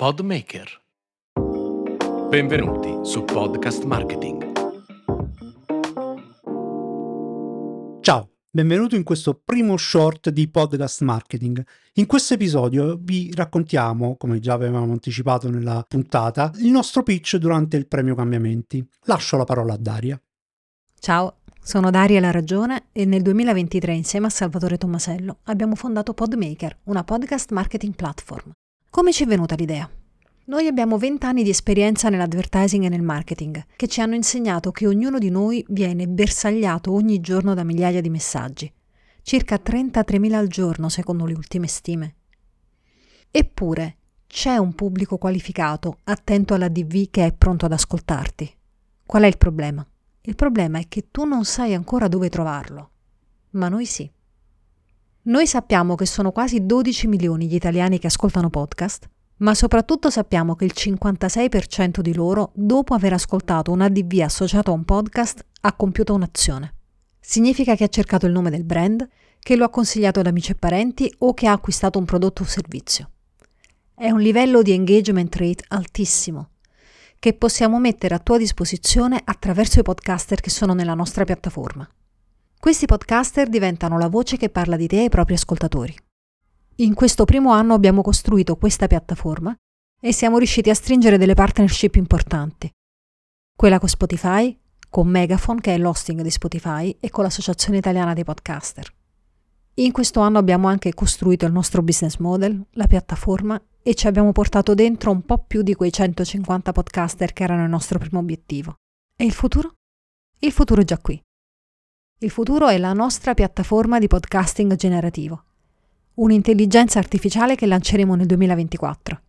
Podmaker. Benvenuti su Podcast Marketing. Ciao, benvenuto in questo primo short di Podcast Marketing. In questo episodio vi raccontiamo, come già avevamo anticipato nella puntata, il nostro pitch durante il premio Cambiamenti. Lascio la parola a Daria. Ciao, sono Daria La Ragione e nel 2023 insieme a Salvatore Tommasello abbiamo fondato Podmaker, una podcast marketing platform. Come ci è venuta l'idea? Noi abbiamo 20 anni di esperienza nell'advertising e nel marketing, che ci hanno insegnato che ognuno di noi viene bersagliato ogni giorno da migliaia di messaggi, circa 33.000 al giorno secondo le ultime stime. Eppure c'è un pubblico qualificato, attento alla DV che è pronto ad ascoltarti. Qual è il problema? Il problema è che tu non sai ancora dove trovarlo, ma noi sì. Noi sappiamo che sono quasi 12 milioni gli italiani che ascoltano podcast, ma soprattutto sappiamo che il 56% di loro, dopo aver ascoltato un ADV associato a un podcast, ha compiuto un'azione. Significa che ha cercato il nome del brand, che lo ha consigliato ad amici e parenti o che ha acquistato un prodotto o servizio. È un livello di engagement rate altissimo, che possiamo mettere a tua disposizione attraverso i podcaster che sono nella nostra piattaforma. Questi podcaster diventano la voce che parla di te ai propri ascoltatori. In questo primo anno abbiamo costruito questa piattaforma e siamo riusciti a stringere delle partnership importanti. Quella con Spotify, con Megaphone che è l'hosting di Spotify e con l'Associazione Italiana dei Podcaster. In questo anno abbiamo anche costruito il nostro business model, la piattaforma e ci abbiamo portato dentro un po' più di quei 150 podcaster che erano il nostro primo obiettivo. E il futuro? Il futuro è già qui. Il futuro è la nostra piattaforma di podcasting generativo, un'intelligenza artificiale che lanceremo nel 2024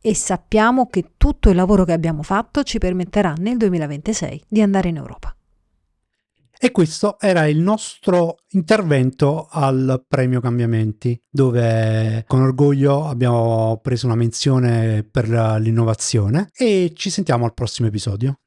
e sappiamo che tutto il lavoro che abbiamo fatto ci permetterà nel 2026 di andare in Europa. E questo era il nostro intervento al premio Cambiamenti, dove con orgoglio abbiamo preso una menzione per l'innovazione e ci sentiamo al prossimo episodio.